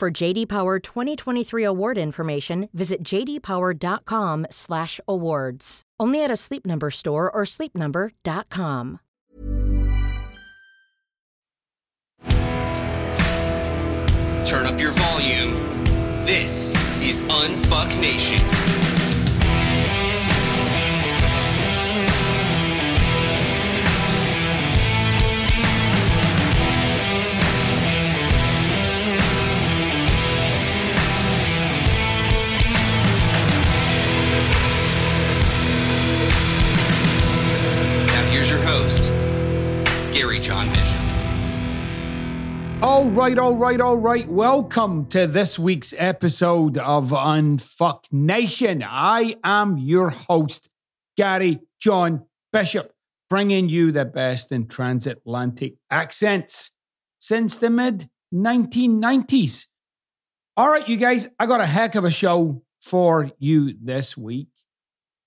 For JD Power 2023 award information, visit jdpower.com/awards. Only at a Sleep Number store or sleepnumber.com. Turn up your volume. This is Unfuck Nation. Gary John Bishop. All right, all right, all right. Welcome to this week's episode of Unfuck Nation. I am your host, Gary John Bishop, bringing you the best in transatlantic accents since the mid 1990s. All right, you guys, I got a heck of a show for you this week,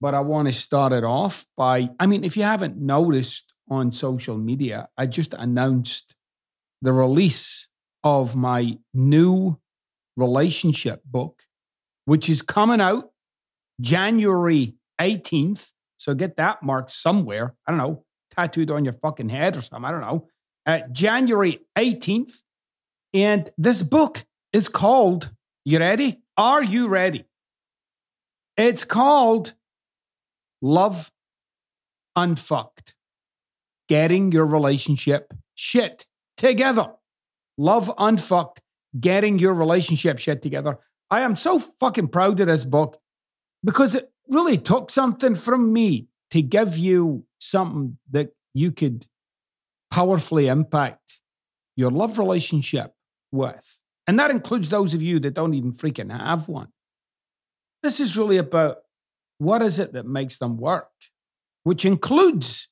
but I want to start it off by I mean, if you haven't noticed on social media, I just announced the release of my new relationship book, which is coming out January 18th. So get that marked somewhere. I don't know, tattooed on your fucking head or something. I don't know. Uh, January 18th. And this book is called, you ready? Are you ready? It's called Love Unfucked Getting Your Relationship Shit Together. Love Unfucked Getting Your Relationship Shit Together. I am so fucking proud of this book because it really took something from me to give you something that you could powerfully impact your love relationship with. And that includes those of you that don't even freaking have one. This is really about what is it that makes them work, which includes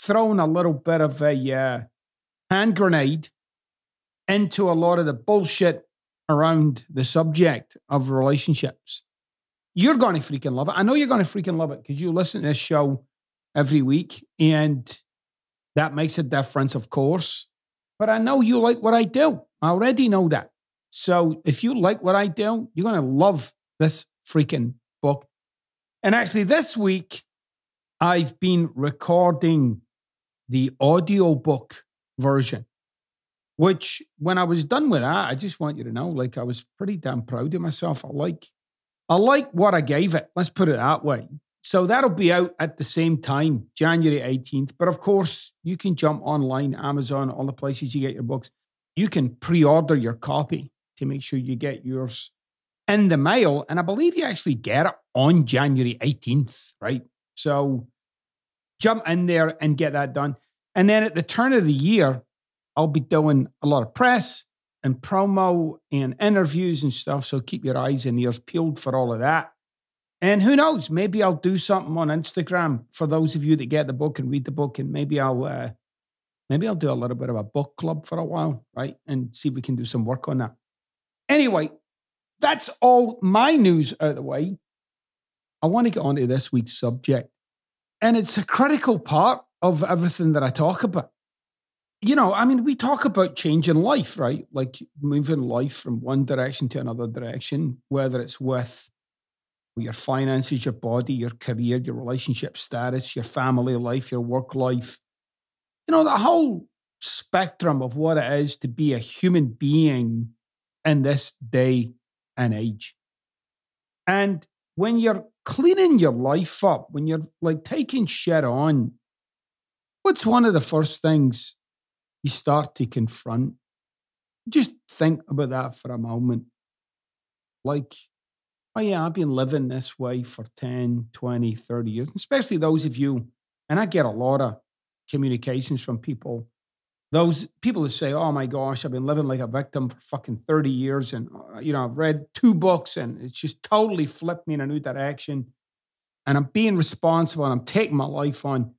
throwing a little bit of a uh, hand grenade into a lot of the bullshit around the subject of relationships. You're going to freaking love it. I know you're going to freaking love it because you listen to this show every week and that makes a difference, of course. But I know you like what I do. I already know that. So if you like what I do, you're going to love this freaking book. And actually, this week, I've been recording the audiobook version, which when I was done with that, I just want you to know, like I was pretty damn proud of myself. I like, I like what I gave it. Let's put it that way. So that'll be out at the same time, January 18th. But of course, you can jump online, Amazon, all the places you get your books. You can pre-order your copy to make sure you get yours in the mail. And I believe you actually get it on January 18th, right? So jump in there and get that done. And then at the turn of the year, I'll be doing a lot of press and promo and interviews and stuff. So keep your eyes and ears peeled for all of that. And who knows? Maybe I'll do something on Instagram for those of you that get the book and read the book, and maybe I'll uh, maybe I'll do a little bit of a book club for a while, right? And see if we can do some work on that. Anyway, that's all my news out of the way. I want to get on to this week's subject, and it's a critical part of everything that I talk about. You know, I mean, we talk about changing life, right? Like moving life from one direction to another direction, whether it's with your finances, your body, your career, your relationship status, your family life, your work life. You know, the whole spectrum of what it is to be a human being in this day and age. And when you're cleaning your life up, when you're like taking shit on, what's one of the first things you start to confront? Just think about that for a moment. Like, oh yeah, I've been living this way for 10, 20, 30 years, especially those of you, and I get a lot of communications from people those people who say, "Oh my gosh, I've been living like a victim for fucking thirty years, and uh, you know, I've read two books, and it's just totally flipped me in a new direction, and I'm being responsible, and I'm taking my life on."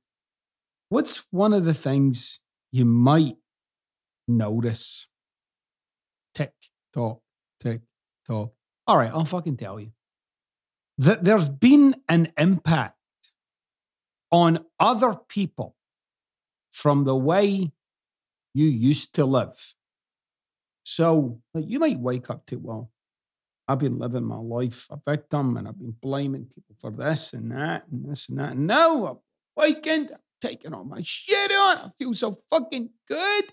What's one of the things you might notice? Tick tock, tick tock. All right, I'll fucking tell you that there's been an impact on other people from the way you used to live. So like, you might wake up to, well, I've been living my life a victim and I've been blaming people for this and that and this and that. And now I'm waking, I'm taking all my shit on. I feel so fucking good.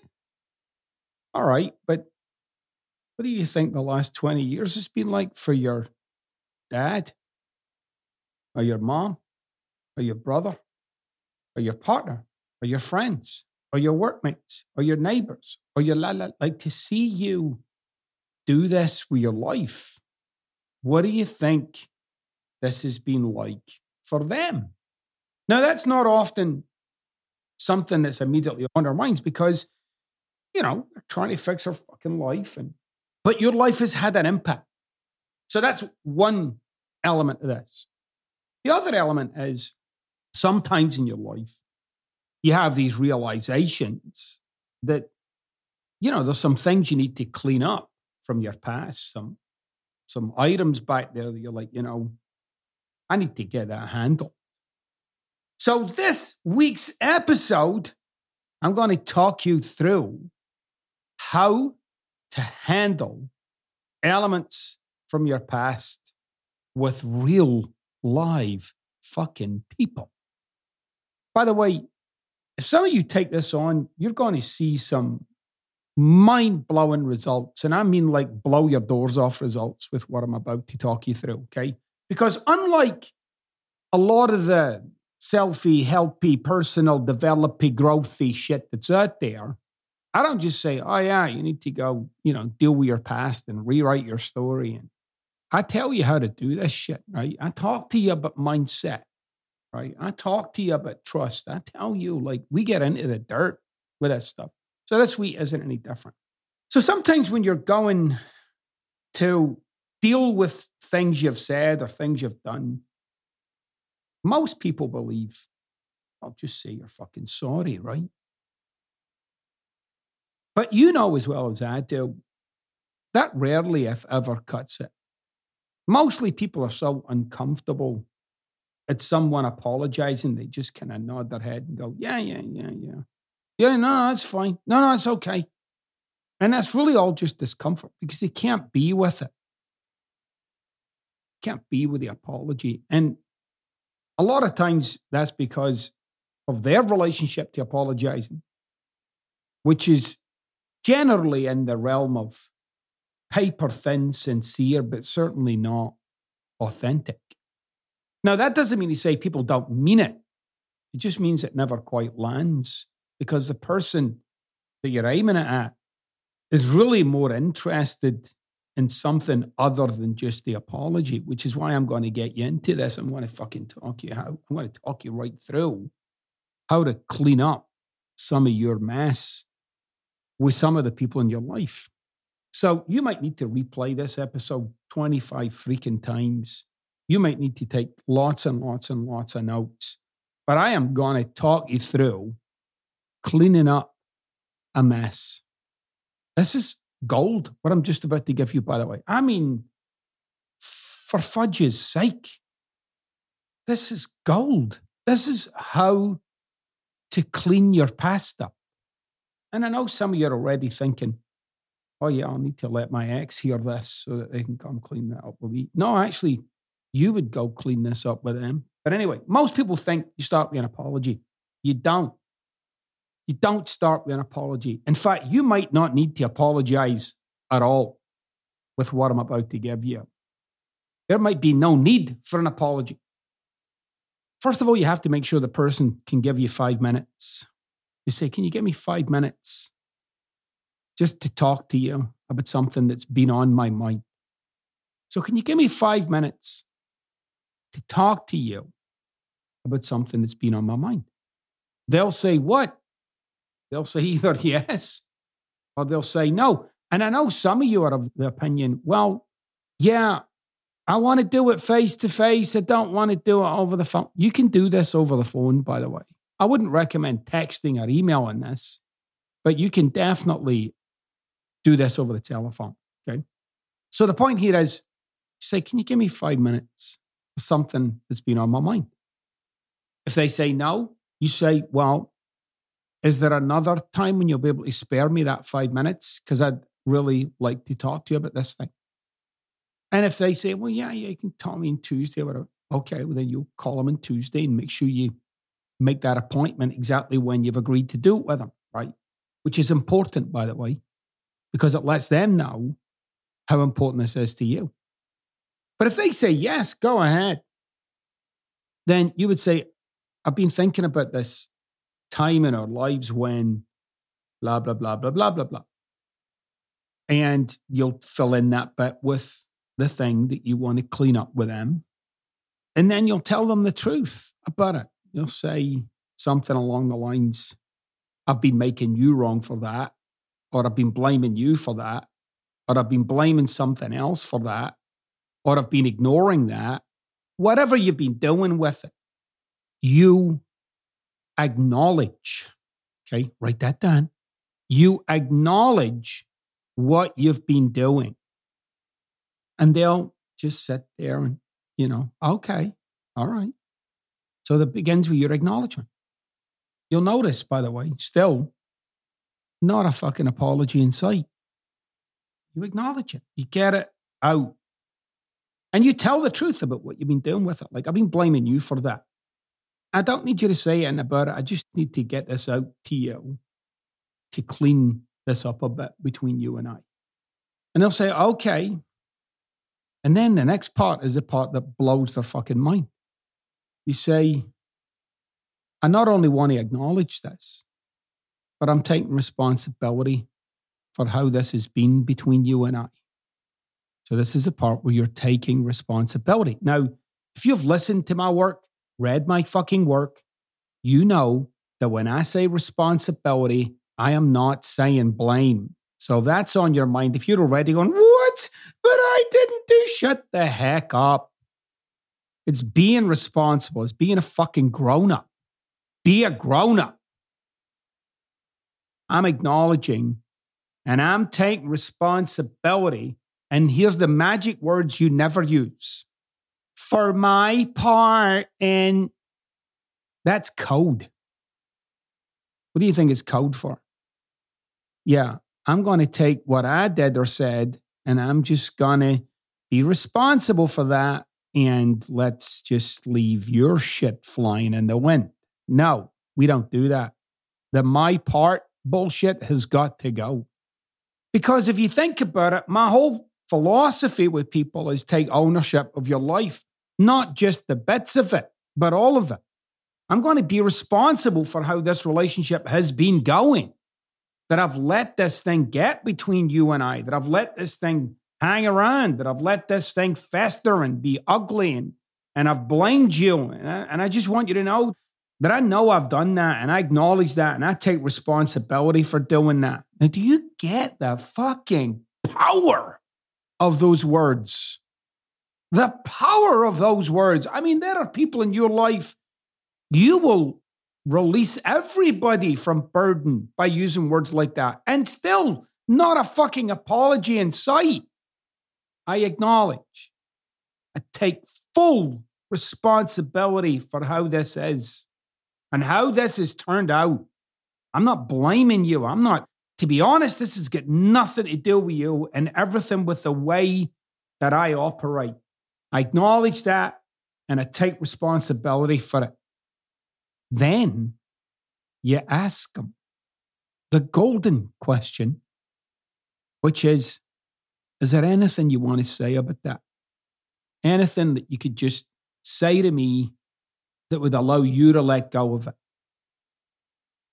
All right, but what do you think the last 20 years has been like for your dad or your mom or your brother or your partner or your friends or your workmates or your neighbors or your la la like to see you do this with your life. What do you think this has been like for them? Now that's not often something that's immediately on our minds because you know they're trying to fix our fucking life and but your life has had an impact. So that's one element of this. The other element is sometimes in your life you have these realizations that, you know, there's some things you need to clean up from your past, some some items back there that you're like, you know, I need to get that handle. So this week's episode, I'm going to talk you through how to handle elements from your past with real live fucking people. By the way, if some of you take this on, you're going to see some mind blowing results. And I mean, like, blow your doors off results with what I'm about to talk you through. Okay. Because unlike a lot of the selfie, helpy, personal, developy, growthy shit that's out there, I don't just say, oh, yeah, you need to go, you know, deal with your past and rewrite your story. And I tell you how to do this shit, right? I talk to you about mindset right? I talk to you about trust. I tell you, like, we get into the dirt with that stuff. So this week isn't any different. So sometimes when you're going to deal with things you've said or things you've done, most people believe, I'll just say you're fucking sorry, right? But you know as well as I do, that rarely, if ever, cuts it. Mostly people are so uncomfortable at someone apologizing, they just kind of nod their head and go, yeah, yeah, yeah, yeah. Yeah, no, no, it's fine. No, no, it's okay. And that's really all just discomfort because they can't be with it. Can't be with the apology. And a lot of times that's because of their relationship to apologizing, which is generally in the realm of paper thin, sincere, but certainly not authentic. Now, that doesn't mean to say people don't mean it. It just means it never quite lands because the person that you're aiming it at is really more interested in something other than just the apology, which is why I'm going to get you into this. I'm going to fucking talk you how I'm going to talk you right through how to clean up some of your mess with some of the people in your life. So you might need to replay this episode 25 freaking times you might need to take lots and lots and lots of notes. But I am going to talk you through cleaning up a mess. This is gold, what I'm just about to give you, by the way. I mean, for fudge's sake, this is gold. This is how to clean your past up. And I know some of you are already thinking, oh, yeah, I'll need to let my ex hear this so that they can come clean that up with me. No, actually, you would go clean this up with them. But anyway, most people think you start with an apology. You don't. You don't start with an apology. In fact, you might not need to apologize at all with what I'm about to give you. There might be no need for an apology. First of all, you have to make sure the person can give you five minutes. You say, Can you give me five minutes just to talk to you about something that's been on my mind? So, can you give me five minutes to talk to you about something that's been on my mind. They'll say, What? They'll say either yes or they'll say no. And I know some of you are of the opinion, well, yeah, I want to do it face to face. I don't want to do it over the phone. You can do this over the phone, by the way. I wouldn't recommend texting or emailing this, but you can definitely do this over the telephone. Okay. So the point here is say, can you give me five minutes something that's been on my mind? If they say no, you say, well, is there another time when you'll be able to spare me that five minutes? Because I'd really like to talk to you about this thing. And if they say, well, yeah, yeah, you can tell me on Tuesday or whatever, okay, well, then you call them on Tuesday and make sure you make that appointment exactly when you've agreed to do it with them, right? Which is important, by the way, because it lets them know how important this is to you. But if they say, yes, go ahead, then you would say, I've been thinking about this time in our lives when blah, blah, blah, blah, blah, blah, blah. And you'll fill in that bit with the thing that you want to clean up with them. And then you'll tell them the truth about it. You'll say something along the lines, I've been making you wrong for that, or I've been blaming you for that, or I've been blaming something else for that, or I've been ignoring that. Whatever you've been doing with it, you acknowledge. Okay, write that down. You acknowledge what you've been doing. And they'll just sit there and, you know, okay, all right. So that begins with your acknowledgement. You'll notice, by the way, still not a fucking apology in sight. You acknowledge it, you get it out. And you tell the truth about what you've been doing with it. Like, I've been blaming you for that. I don't need you to say anything about it. I just need to get this out to you to clean this up a bit between you and I. And they'll say, okay. And then the next part is the part that blows their fucking mind. You say, I not only want to acknowledge this, but I'm taking responsibility for how this has been between you and I. So, this is the part where you're taking responsibility. Now, if you've listened to my work, read my fucking work, you know that when I say responsibility, I am not saying blame. So that's on your mind. If you're already going, what? But I didn't do, shut the heck up. It's being responsible. It's being a fucking grown up. Be a grown up. I'm acknowledging and I'm taking responsibility. And here's the magic words you never use for my part. And that's code. What do you think it's code for? Yeah, I'm going to take what I did or said and I'm just going to be responsible for that. And let's just leave your shit flying in the wind. No, we don't do that. The my part bullshit has got to go. Because if you think about it, my whole philosophy with people is take ownership of your life not just the bits of it, but all of it. I'm going to be responsible for how this relationship has been going. That I've let this thing get between you and I, that I've let this thing hang around, that I've let this thing fester and be ugly and, and I've blamed you. And I, and I just want you to know that I know I've done that and I acknowledge that and I take responsibility for doing that. Now, do you get the fucking power of those words? The power of those words. I mean, there are people in your life, you will release everybody from burden by using words like that. And still, not a fucking apology in sight. I acknowledge. I take full responsibility for how this is and how this has turned out. I'm not blaming you. I'm not, to be honest, this has got nothing to do with you and everything with the way that I operate. I acknowledge that and I take responsibility for it. Then you ask them the golden question, which is Is there anything you want to say about that? Anything that you could just say to me that would allow you to let go of it?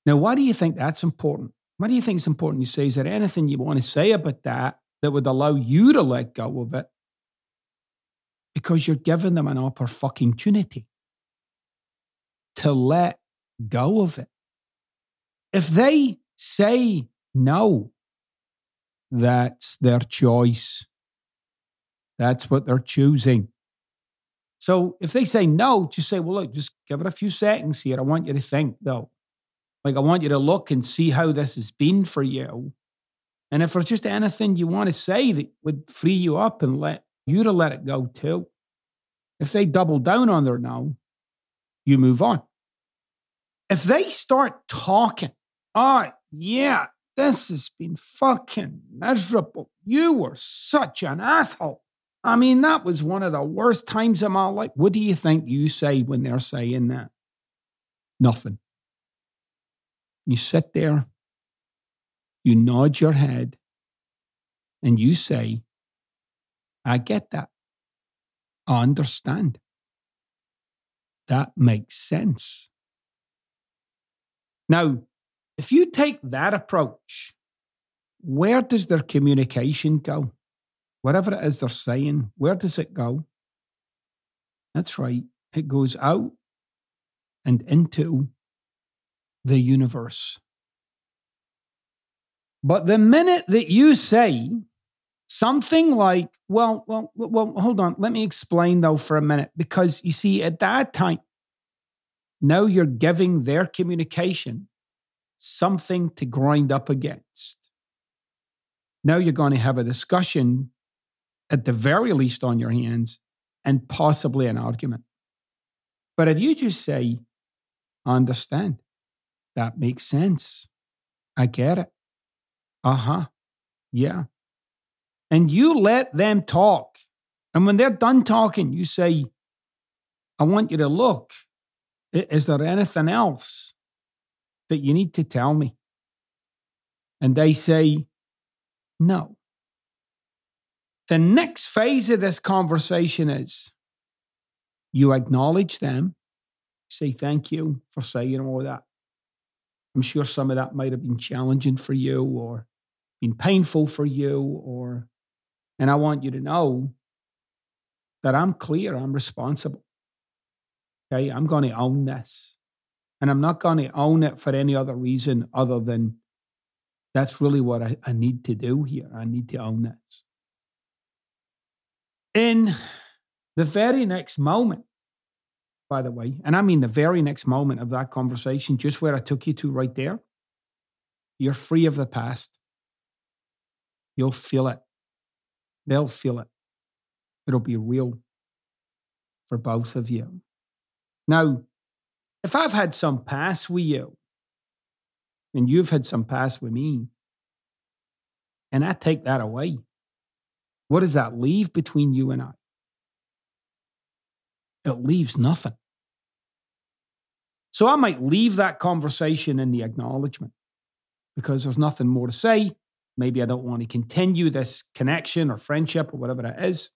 Now, why do you think that's important? Why do you think is important? You say, Is there anything you want to say about that that would allow you to let go of it? because you're giving them an upper fucking opportunity to let go of it. If they say no, that's their choice. That's what they're choosing. So if they say no, just say, well, look, just give it a few seconds here. I want you to think, though. Like, I want you to look and see how this has been for you. And if there's just anything you want to say that would free you up and let you to let it go too. If they double down on their no, you move on. If they start talking, oh, yeah, this has been fucking miserable. You were such an asshole. I mean, that was one of the worst times of my life. What do you think you say when they're saying that? Nothing. You sit there, you nod your head, and you say, I get that. I understand. That makes sense. Now, if you take that approach, where does their communication go? Whatever it is they're saying, where does it go? That's right, it goes out and into the universe. But the minute that you say something like, well, well, well, hold on, let me explain though for a minute, because you see, at that time, now you're giving their communication something to grind up against. Now you're going to have a discussion, at the very least, on your hands, and possibly an argument. But if you just say, understand, that makes sense, I get it. Uh huh. Yeah. And you let them talk. And when they're done talking, you say, I want you to look. Is there anything else that you need to tell me? And they say, No. The next phase of this conversation is you acknowledge them, say thank you for saying all that. I'm sure some of that might have been challenging for you or been painful for you or and I want you to know that I'm clear, I'm responsible. Okay, I'm going to own this. And I'm not going to own it for any other reason other than that's really what I, I need to do here. I need to own this. In the very next moment, by the way, and I mean the very next moment of that conversation, just where I took you to right there, you're free of the past. You'll feel it. They'll feel it. It'll be real for both of you. Now, if I've had some past with you, and you've had some past with me, and I take that away, what does that leave between you and I? It leaves nothing. So I might leave that conversation in the acknowledgement because there's nothing more to say. Maybe I don't want to continue this connection or friendship or whatever it is.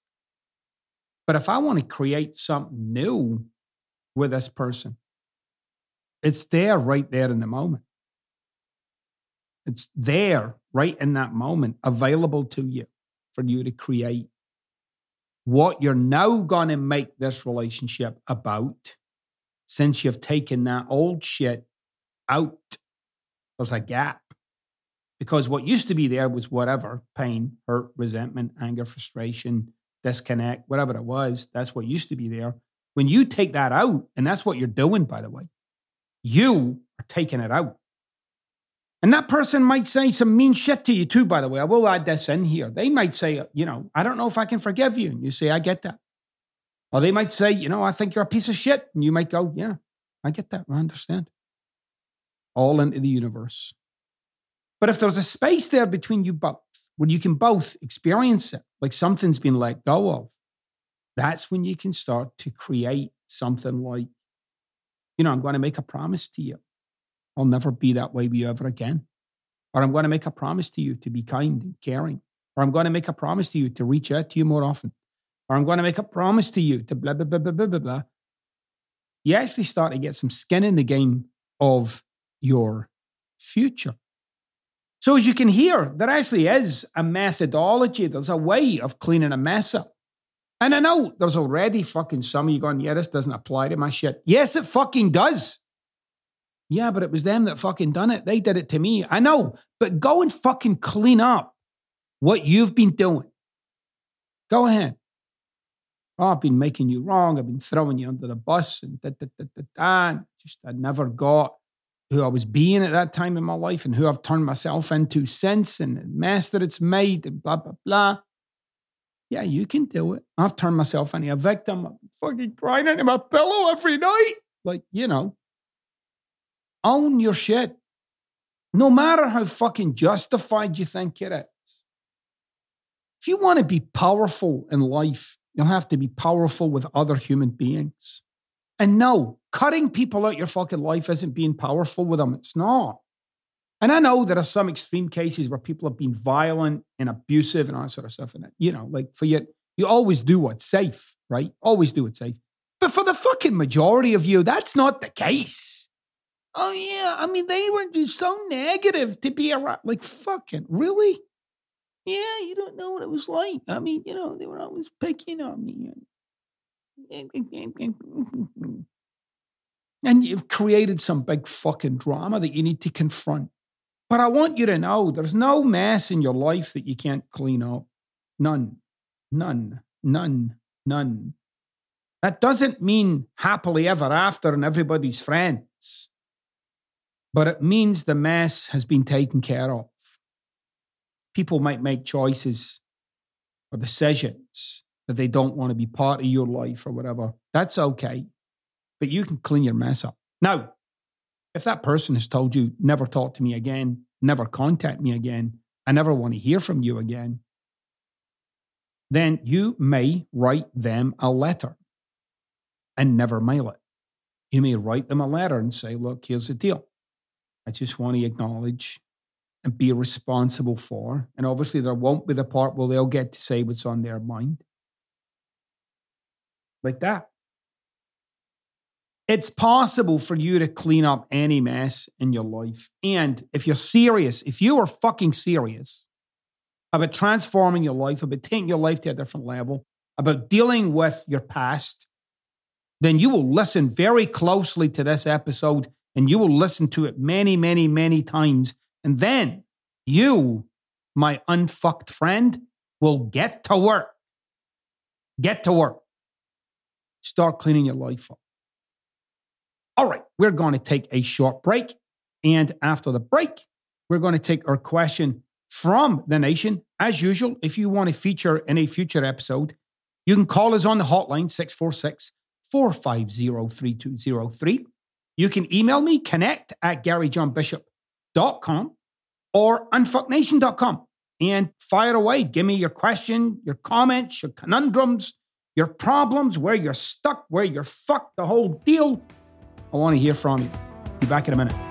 But if I want to create something new with this person, it's there right there in the moment. It's there right in that moment, available to you for you to create what you're now going to make this relationship about since you've taken that old shit out. There's a gap. Because what used to be there was whatever pain, hurt, resentment, anger, frustration, disconnect, whatever it was. That's what used to be there. When you take that out, and that's what you're doing, by the way, you are taking it out. And that person might say some mean shit to you too, by the way. I will add this in here. They might say, you know, I don't know if I can forgive you. And you say, I get that. Or they might say, you know, I think you're a piece of shit. And you might go, yeah, I get that. I understand. All into the universe. But if there's a space there between you both, where you can both experience it, like something's been let go of, that's when you can start to create something like, you know, I'm going to make a promise to you. I'll never be that way with you ever again. Or I'm going to make a promise to you to be kind and caring. Or I'm going to make a promise to you to reach out to you more often. Or I'm going to make a promise to you to blah, blah, blah, blah, blah, blah, blah. You actually start to get some skin in the game of your future. So, as you can hear, there actually is a methodology, there's a way of cleaning a mess up. And I know there's already fucking some of you going, yeah, this doesn't apply to my shit. Yes, it fucking does. Yeah, but it was them that fucking done it. They did it to me. I know, but go and fucking clean up what you've been doing. Go ahead. Oh, I've been making you wrong. I've been throwing you under the bus and da, da, da, da, da. Just I never got who I was being at that time in my life and who I've turned myself into since and the mess that it's made and blah, blah, blah. Yeah, you can do it. I've turned myself into a victim. I'm fucking crying into my pillow every night. Like, you know, own your shit. No matter how fucking justified you think it is. If you want to be powerful in life, you'll have to be powerful with other human beings. And no, cutting people out your fucking life isn't being powerful with them. It's not. And I know there are some extreme cases where people have been violent and abusive and all that sort of stuff. And, you know, like for you, you always do what's safe, right? Always do what's safe. But for the fucking majority of you, that's not the case. Oh, yeah. I mean, they were so negative to be around. Like, fucking, really? Yeah, you don't know what it was like. I mean, you know, they were always picking on me. Mm-hmm. And you've created some big fucking drama that you need to confront. But I want you to know there's no mess in your life that you can't clean up. None, none, none, none. That doesn't mean happily ever after and everybody's friends, but it means the mess has been taken care of. People might make choices or decisions that they don't want to be part of your life or whatever. That's okay. But you can clean your mess up. Now, if that person has told you, never talk to me again, never contact me again, I never want to hear from you again, then you may write them a letter and never mail it. You may write them a letter and say, look, here's the deal. I just want to acknowledge and be responsible for. And obviously, there won't be the part where they'll get to say what's on their mind like that. It's possible for you to clean up any mess in your life. And if you're serious, if you are fucking serious about transforming your life, about taking your life to a different level, about dealing with your past, then you will listen very closely to this episode and you will listen to it many, many, many times. And then you, my unfucked friend, will get to work. Get to work. Start cleaning your life up. All right, we're going to take a short break. And after the break, we're going to take our question from the nation. As usual, if you want to feature in a future episode, you can call us on the hotline 646 450 3203. You can email me, connect at garyjohnbishop.com or unfucknation.com and fire away. Give me your question, your comments, your conundrums, your problems, where you're stuck, where you're fucked, the whole deal. I want to hear from you. Be back in a minute.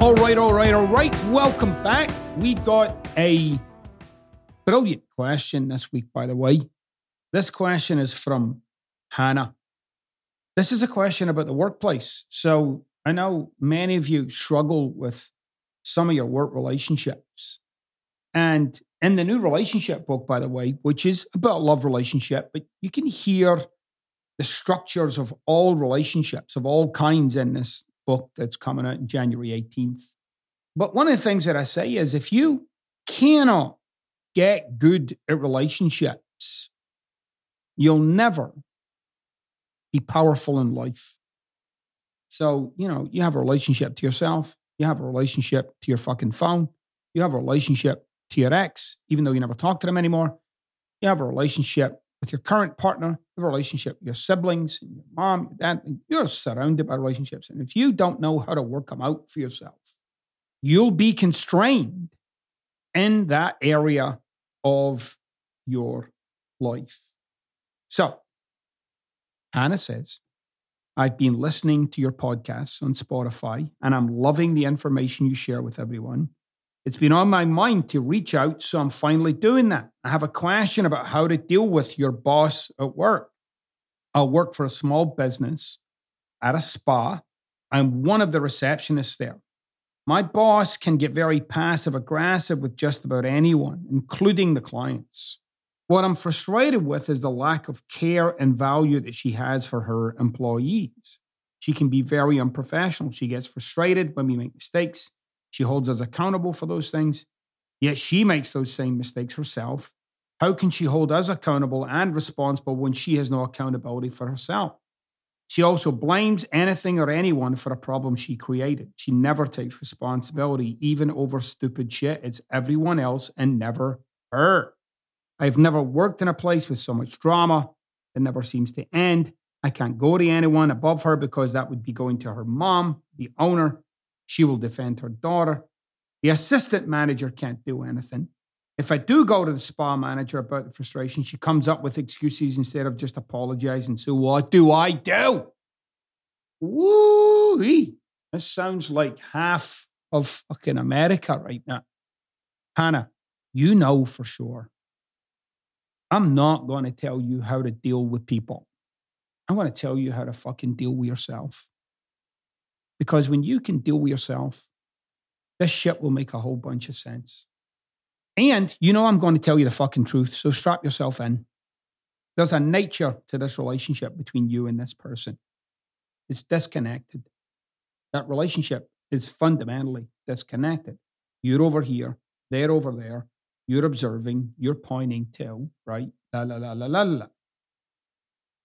All right, all right, all right. Welcome back. We got a brilliant question this week, by the way. This question is from Hannah. This is a question about the workplace. So I know many of you struggle with some of your work relationships. And in the new relationship book, by the way, which is about love relationship, but you can hear the structures of all relationships of all kinds in this book that's coming out January 18th. But one of the things that I say is if you cannot get good at relationships, you'll never be powerful in life. So, you know, you have a relationship to yourself, you have a relationship to your fucking phone, you have a relationship to your ex, even though you never talk to them anymore. You have a relationship with your current partner, a relationship your siblings, your mom, your dad. You're surrounded by relationships. And if you don't know how to work them out for yourself, you'll be constrained in that area of your life. So, Hannah says, I've been listening to your podcasts on Spotify and I'm loving the information you share with everyone. It's been on my mind to reach out, so I'm finally doing that. I have a question about how to deal with your boss at work. I work for a small business at a spa. I'm one of the receptionists there. My boss can get very passive aggressive with just about anyone, including the clients. What I'm frustrated with is the lack of care and value that she has for her employees. She can be very unprofessional. She gets frustrated when we make mistakes. She holds us accountable for those things. Yet she makes those same mistakes herself. How can she hold us accountable and responsible when she has no accountability for herself? She also blames anything or anyone for a problem she created. She never takes responsibility, even over stupid shit. It's everyone else and never her. I've never worked in a place with so much drama that never seems to end. I can't go to anyone above her because that would be going to her mom, the owner. She will defend her daughter. The assistant manager can't do anything. If I do go to the spa manager about the frustration, she comes up with excuses instead of just apologizing. So, what do I do? Woo! This sounds like half of fucking America right now. Hannah, you know for sure I'm not going to tell you how to deal with people. I'm going to tell you how to fucking deal with yourself. Because when you can deal with yourself, this shit will make a whole bunch of sense. And you know, I'm going to tell you the fucking truth. So strap yourself in. There's a nature to this relationship between you and this person. It's disconnected. That relationship is fundamentally disconnected. You're over here, they're over there you're observing, you're pointing to, right? La la la la la la.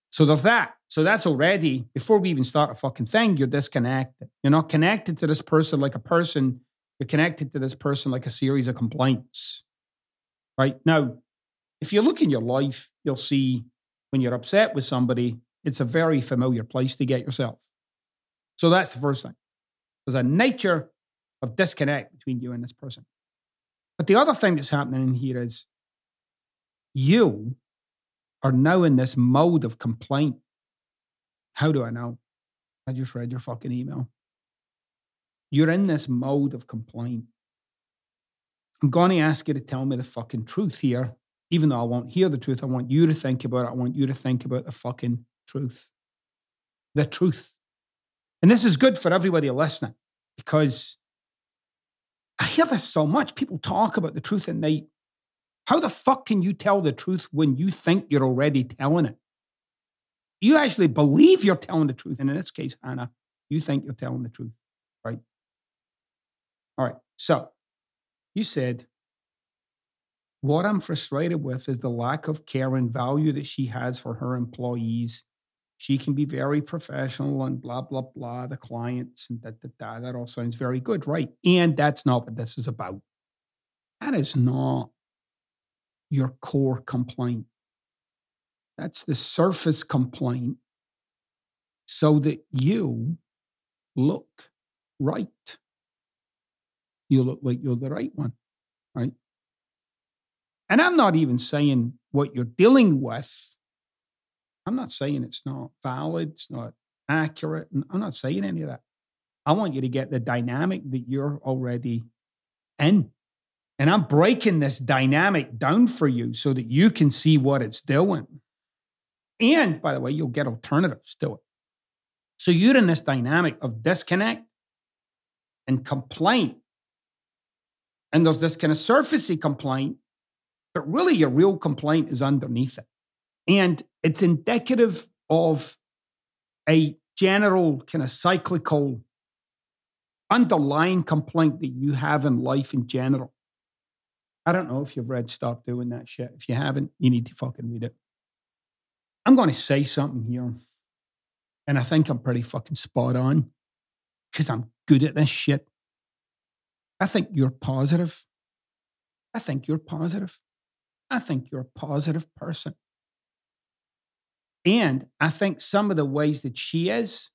So there's that. So that's already, before we even start a fucking thing, you're disconnected. You're not connected to this person like a person. You're connected to this person like a series of complaints. Right? Now, if you look in your life, you'll see when you're upset with somebody, it's a very familiar place to get yourself. So that's the first thing. There's a nature of disconnect between you and this person. But the other thing that's happening in here is you are now in this mode of complaint. How do I know? I just read your fucking email. You're in this mode of complaint. I'm going to ask you to tell me the fucking truth here. Even though I won't hear the truth, I want you to think about it. I want you to think about the fucking truth. The truth. And this is good for everybody listening because I hear this so much. People talk about the truth and they, how the fuck can you tell the truth when you think you're already telling it? You actually believe you're telling the truth. And in this case, Hannah, you think you're telling the truth, right? All right. So you said, what I'm frustrated with is the lack of care and value that she has for her employees she can be very professional and blah, blah, blah, the clients and da, da, da. That all sounds very good, right? And that's not what this is about. That is not your core complaint. That's the surface complaint so that you look right. You look like you're the right one, right? And I'm not even saying what you're dealing with I'm not saying it's not valid, it's not accurate. I'm not saying any of that. I want you to get the dynamic that you're already in. And I'm breaking this dynamic down for you so that you can see what it's doing. And by the way, you'll get alternatives to it. So you're in this dynamic of disconnect and complaint. And there's this kind of surfacey complaint, but really your real complaint is underneath it. And it's indicative of a general kind of cyclical underlying complaint that you have in life in general. I don't know if you've read Stop Doing That Shit. If you haven't, you need to fucking read it. I'm going to say something here, and I think I'm pretty fucking spot on because I'm good at this shit. I think you're positive. I think you're positive. I think you're a positive person. And I think some of the ways that she is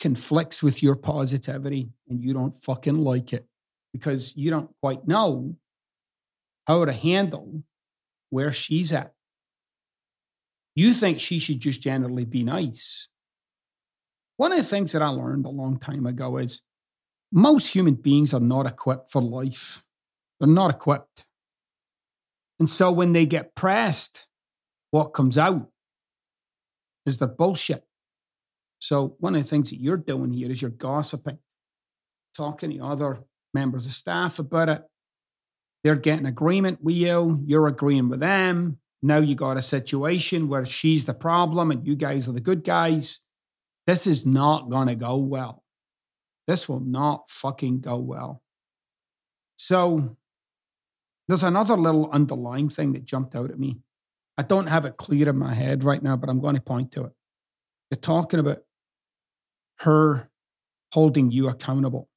conflicts with your positivity and you don't fucking like it because you don't quite know how to handle where she's at. You think she should just generally be nice. One of the things that I learned a long time ago is most human beings are not equipped for life. They're not equipped. And so when they get pressed, what comes out is their bullshit. So one of the things that you're doing here is you're gossiping, talking to other members of staff about it. They're getting agreement with you. You're agreeing with them. Now you got a situation where she's the problem and you guys are the good guys. This is not going to go well. This will not fucking go well. So there's another little underlying thing that jumped out at me. I don't have it clear in my head right now, but I'm going to point to it. They're talking about her holding you accountable.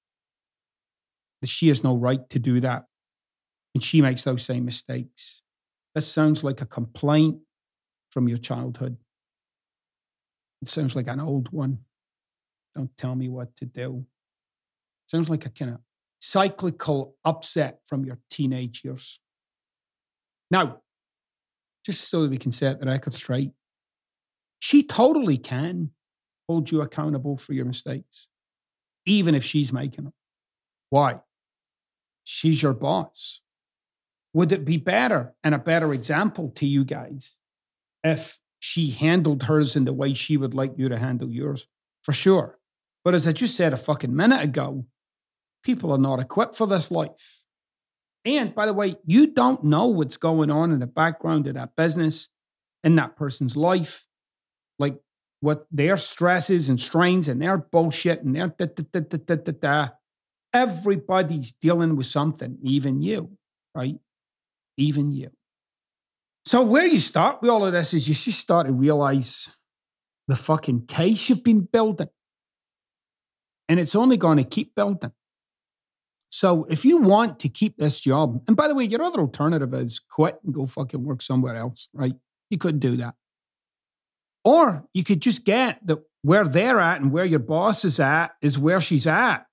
That she has no right to do that. And she makes those same mistakes. This sounds like a complaint from your childhood. It sounds like an old one. Don't tell me what to do. Sounds like a kind of cyclical upset from your teenage years. Now, just so that we can set the record straight, she totally can hold you accountable for your mistakes, even if she's making them. Why? She's your boss. Would it be better and a better example to you guys if she handled hers in the way she would like you to handle yours? For sure. But as I just said a fucking minute ago, people are not equipped for this life. And by the way, you don't know what's going on in the background of that business, in that person's life, like what their stresses and strains and their bullshit and their da da da da da da. da. Everybody's dealing with something, even you, right? Even you. So where you start with all of this is you just start to realize the fucking case you've been building. And it's only going to keep building. So if you want to keep this job, and by the way, your other alternative is quit and go fucking work somewhere else, right? You could do that. Or you could just get that where they're at and where your boss is at is where she's at.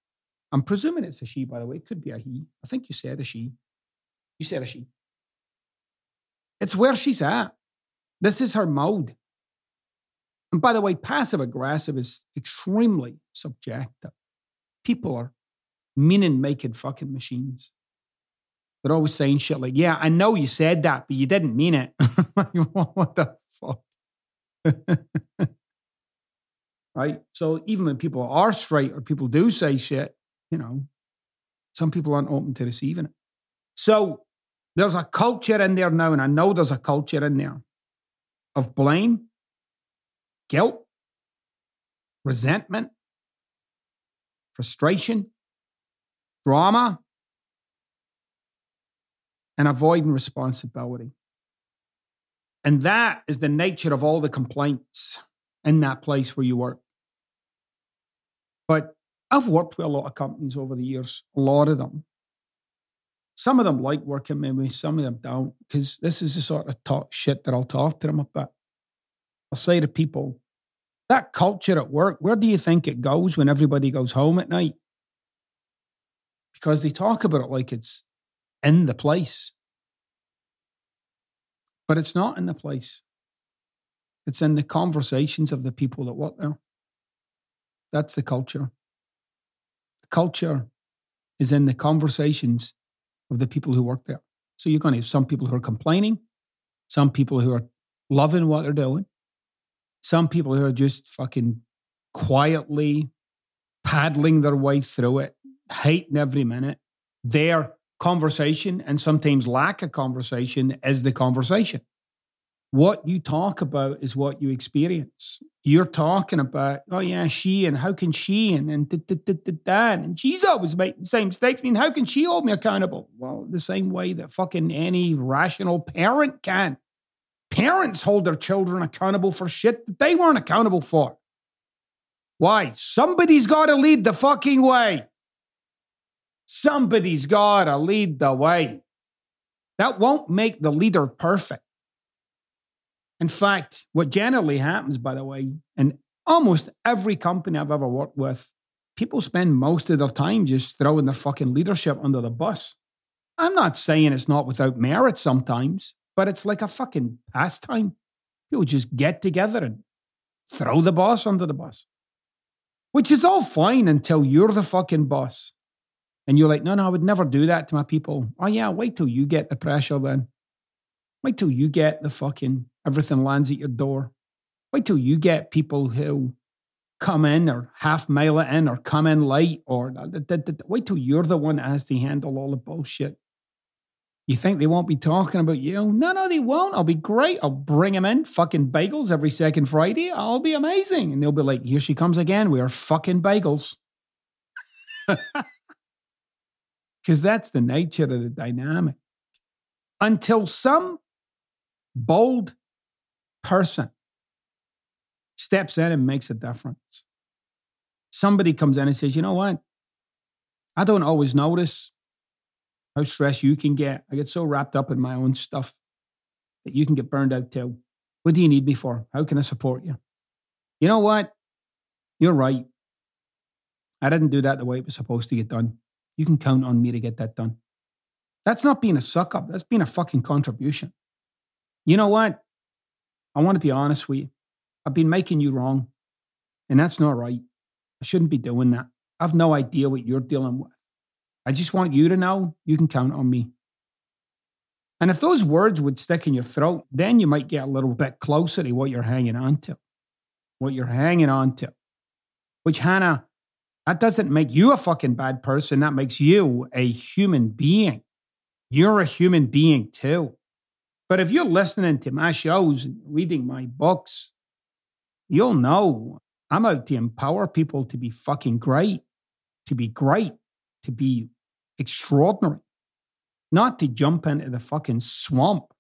I'm presuming it's a she, by the way. It could be a he. I think you said a she. You said a she. It's where she's at. This is her mode. And by the way, passive aggressive is extremely subjective. People are meaning making fucking machines. They're always saying shit like, yeah, I know you said that, but you didn't mean it. what the fuck? right? So even when people are straight or people do say shit, you know, some people aren't open to receiving it. So there's a culture in there now, and I know there's a culture in there of blame, guilt, resentment, frustration, drama, and avoiding responsibility. And that is the nature of all the complaints in that place where you work. But I've worked with a lot of companies over the years, a lot of them. Some of them like working with me, some of them don't, because this is the sort of talk shit that I'll talk to them about. I'll say to people, that culture at work, where do you think it goes when everybody goes home at night? because they talk about it like it's in the place. But it's not in the place. It's in the conversations of the people that work there. That's the culture. The culture is in the conversations of the people who work there. So you're going to have some people who are complaining, some people who are loving what they're doing, some people who are just fucking quietly paddling their way through it hating every minute. Their conversation and sometimes lack of conversation is the conversation. What you talk about is what you experience. You're talking about, oh yeah, she and how can she and and da, da, da, da, and she's always making the same mistakes. I mean, how can she hold me accountable? Well, the same way that fucking any rational parent can. Parents hold their children accountable for shit that they weren't accountable for. Why? Somebody's got to lead the fucking way. Somebody's got to lead the way. That won't make the leader perfect. In fact, what generally happens, by the way, in almost every company I've ever worked with, people spend most of their time just throwing their fucking leadership under the bus. I'm not saying it's not without merit sometimes, but it's like a fucking pastime. People just get together and throw the boss under the bus, which is all fine until you're the fucking boss. And you're like, no, no, I would never do that to my people. Oh, yeah, wait till you get the pressure then. Wait till you get the fucking everything lands at your door. Wait till you get people who come in or half mile it in or come in late or wait till you're the one that has to handle all the bullshit. You think they won't be talking about you? No, no, they won't. I'll be great. I'll bring them in fucking bagels every second Friday. I'll be amazing. And they'll be like, here she comes again. We are fucking bagels. Because that's the nature of the dynamic. Until some bold person steps in and makes a difference. Somebody comes in and says, you know what? I don't always notice how stressed you can get. I get so wrapped up in my own stuff that you can get burned out too. What do you need me for? How can I support you? You know what? You're right. I didn't do that the way it was supposed to get done. You can count on me to get that done. That's not being a suck up. That's being a fucking contribution. You know what? I want to be honest with you. I've been making you wrong, and that's not right. I shouldn't be doing that. I've no idea what you're dealing with. I just want you to know you can count on me. And if those words would stick in your throat, then you might get a little bit closer to what you're hanging on to. What you're hanging on to. Which, Hannah, that doesn't make you a fucking bad person. That makes you a human being. You're a human being too. But if you're listening to my shows and reading my books, you'll know I'm out to empower people to be fucking great, to be great, to be extraordinary, not to jump into the fucking swamp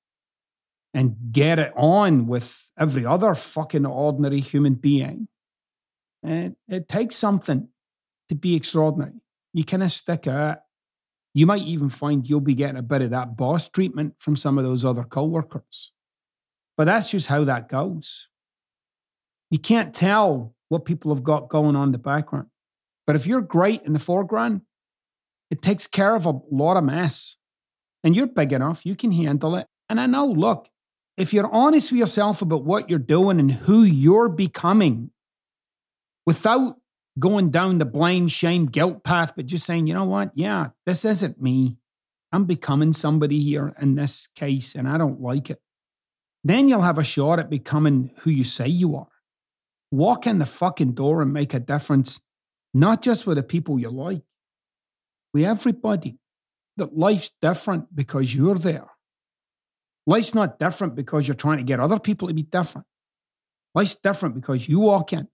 and get it on with every other fucking ordinary human being. And it takes something to be extraordinary. You of stick out. You might even find you'll be getting a bit of that boss treatment from some of those other coworkers. But that's just how that goes. You can't tell what people have got going on in the background. But if you're great in the foreground, it takes care of a lot of mess. And you're big enough, you can handle it. And I know, look, if you're honest with yourself about what you're doing and who you're becoming without going down the blame, shame, guilt path, but just saying, you know what? Yeah, this isn't me. I'm becoming somebody here in this case, and I don't like it. Then you'll have a shot at becoming who you say you are walk in the fucking door and make a difference, not just with the people you like, with everybody. That life's different because you're there. Life's not different because you're trying to get other people to be different. Life's different because you walk in.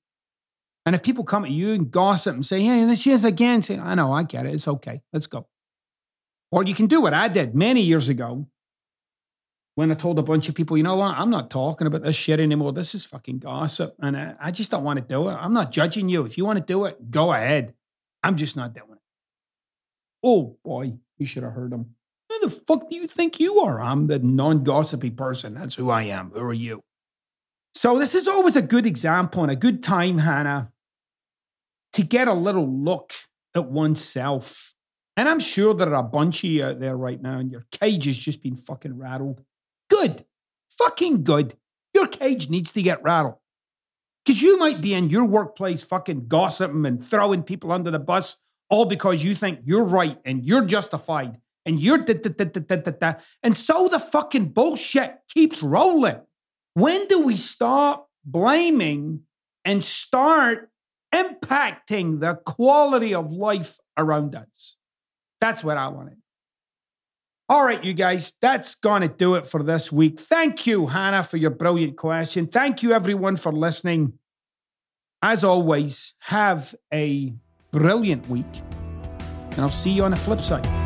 And if people come at you and gossip and say, hey, this is again, say, I know, I get it. It's okay. Let's go. Or you can do what I did many years ago when I told a bunch of people, you know what, I'm not talking about this shit anymore. This is fucking gossip. And I, I just don't want to do it. I'm not judging you. If you want to do it, go ahead. I'm just not doing it. Oh boy, you should have heard him. Who the fuck do you think you are? I'm the non gossipy person. That's who I am. Who are you? So, this is always a good example and a good time, Hannah, to get a little look at oneself. And I'm sure there are a bunch of you out there right now, and your cage has just been fucking rattled. Good. Fucking good. Your cage needs to get rattled. Because you might be in your workplace fucking gossiping and throwing people under the bus all because you think you're right and you're justified and you're da da da da da da. And so the fucking bullshit keeps rolling. When do we stop blaming and start impacting the quality of life around us? That's what I wanted. All right, you guys, that's going to do it for this week. Thank you, Hannah, for your brilliant question. Thank you, everyone, for listening. As always, have a brilliant week, and I'll see you on the flip side.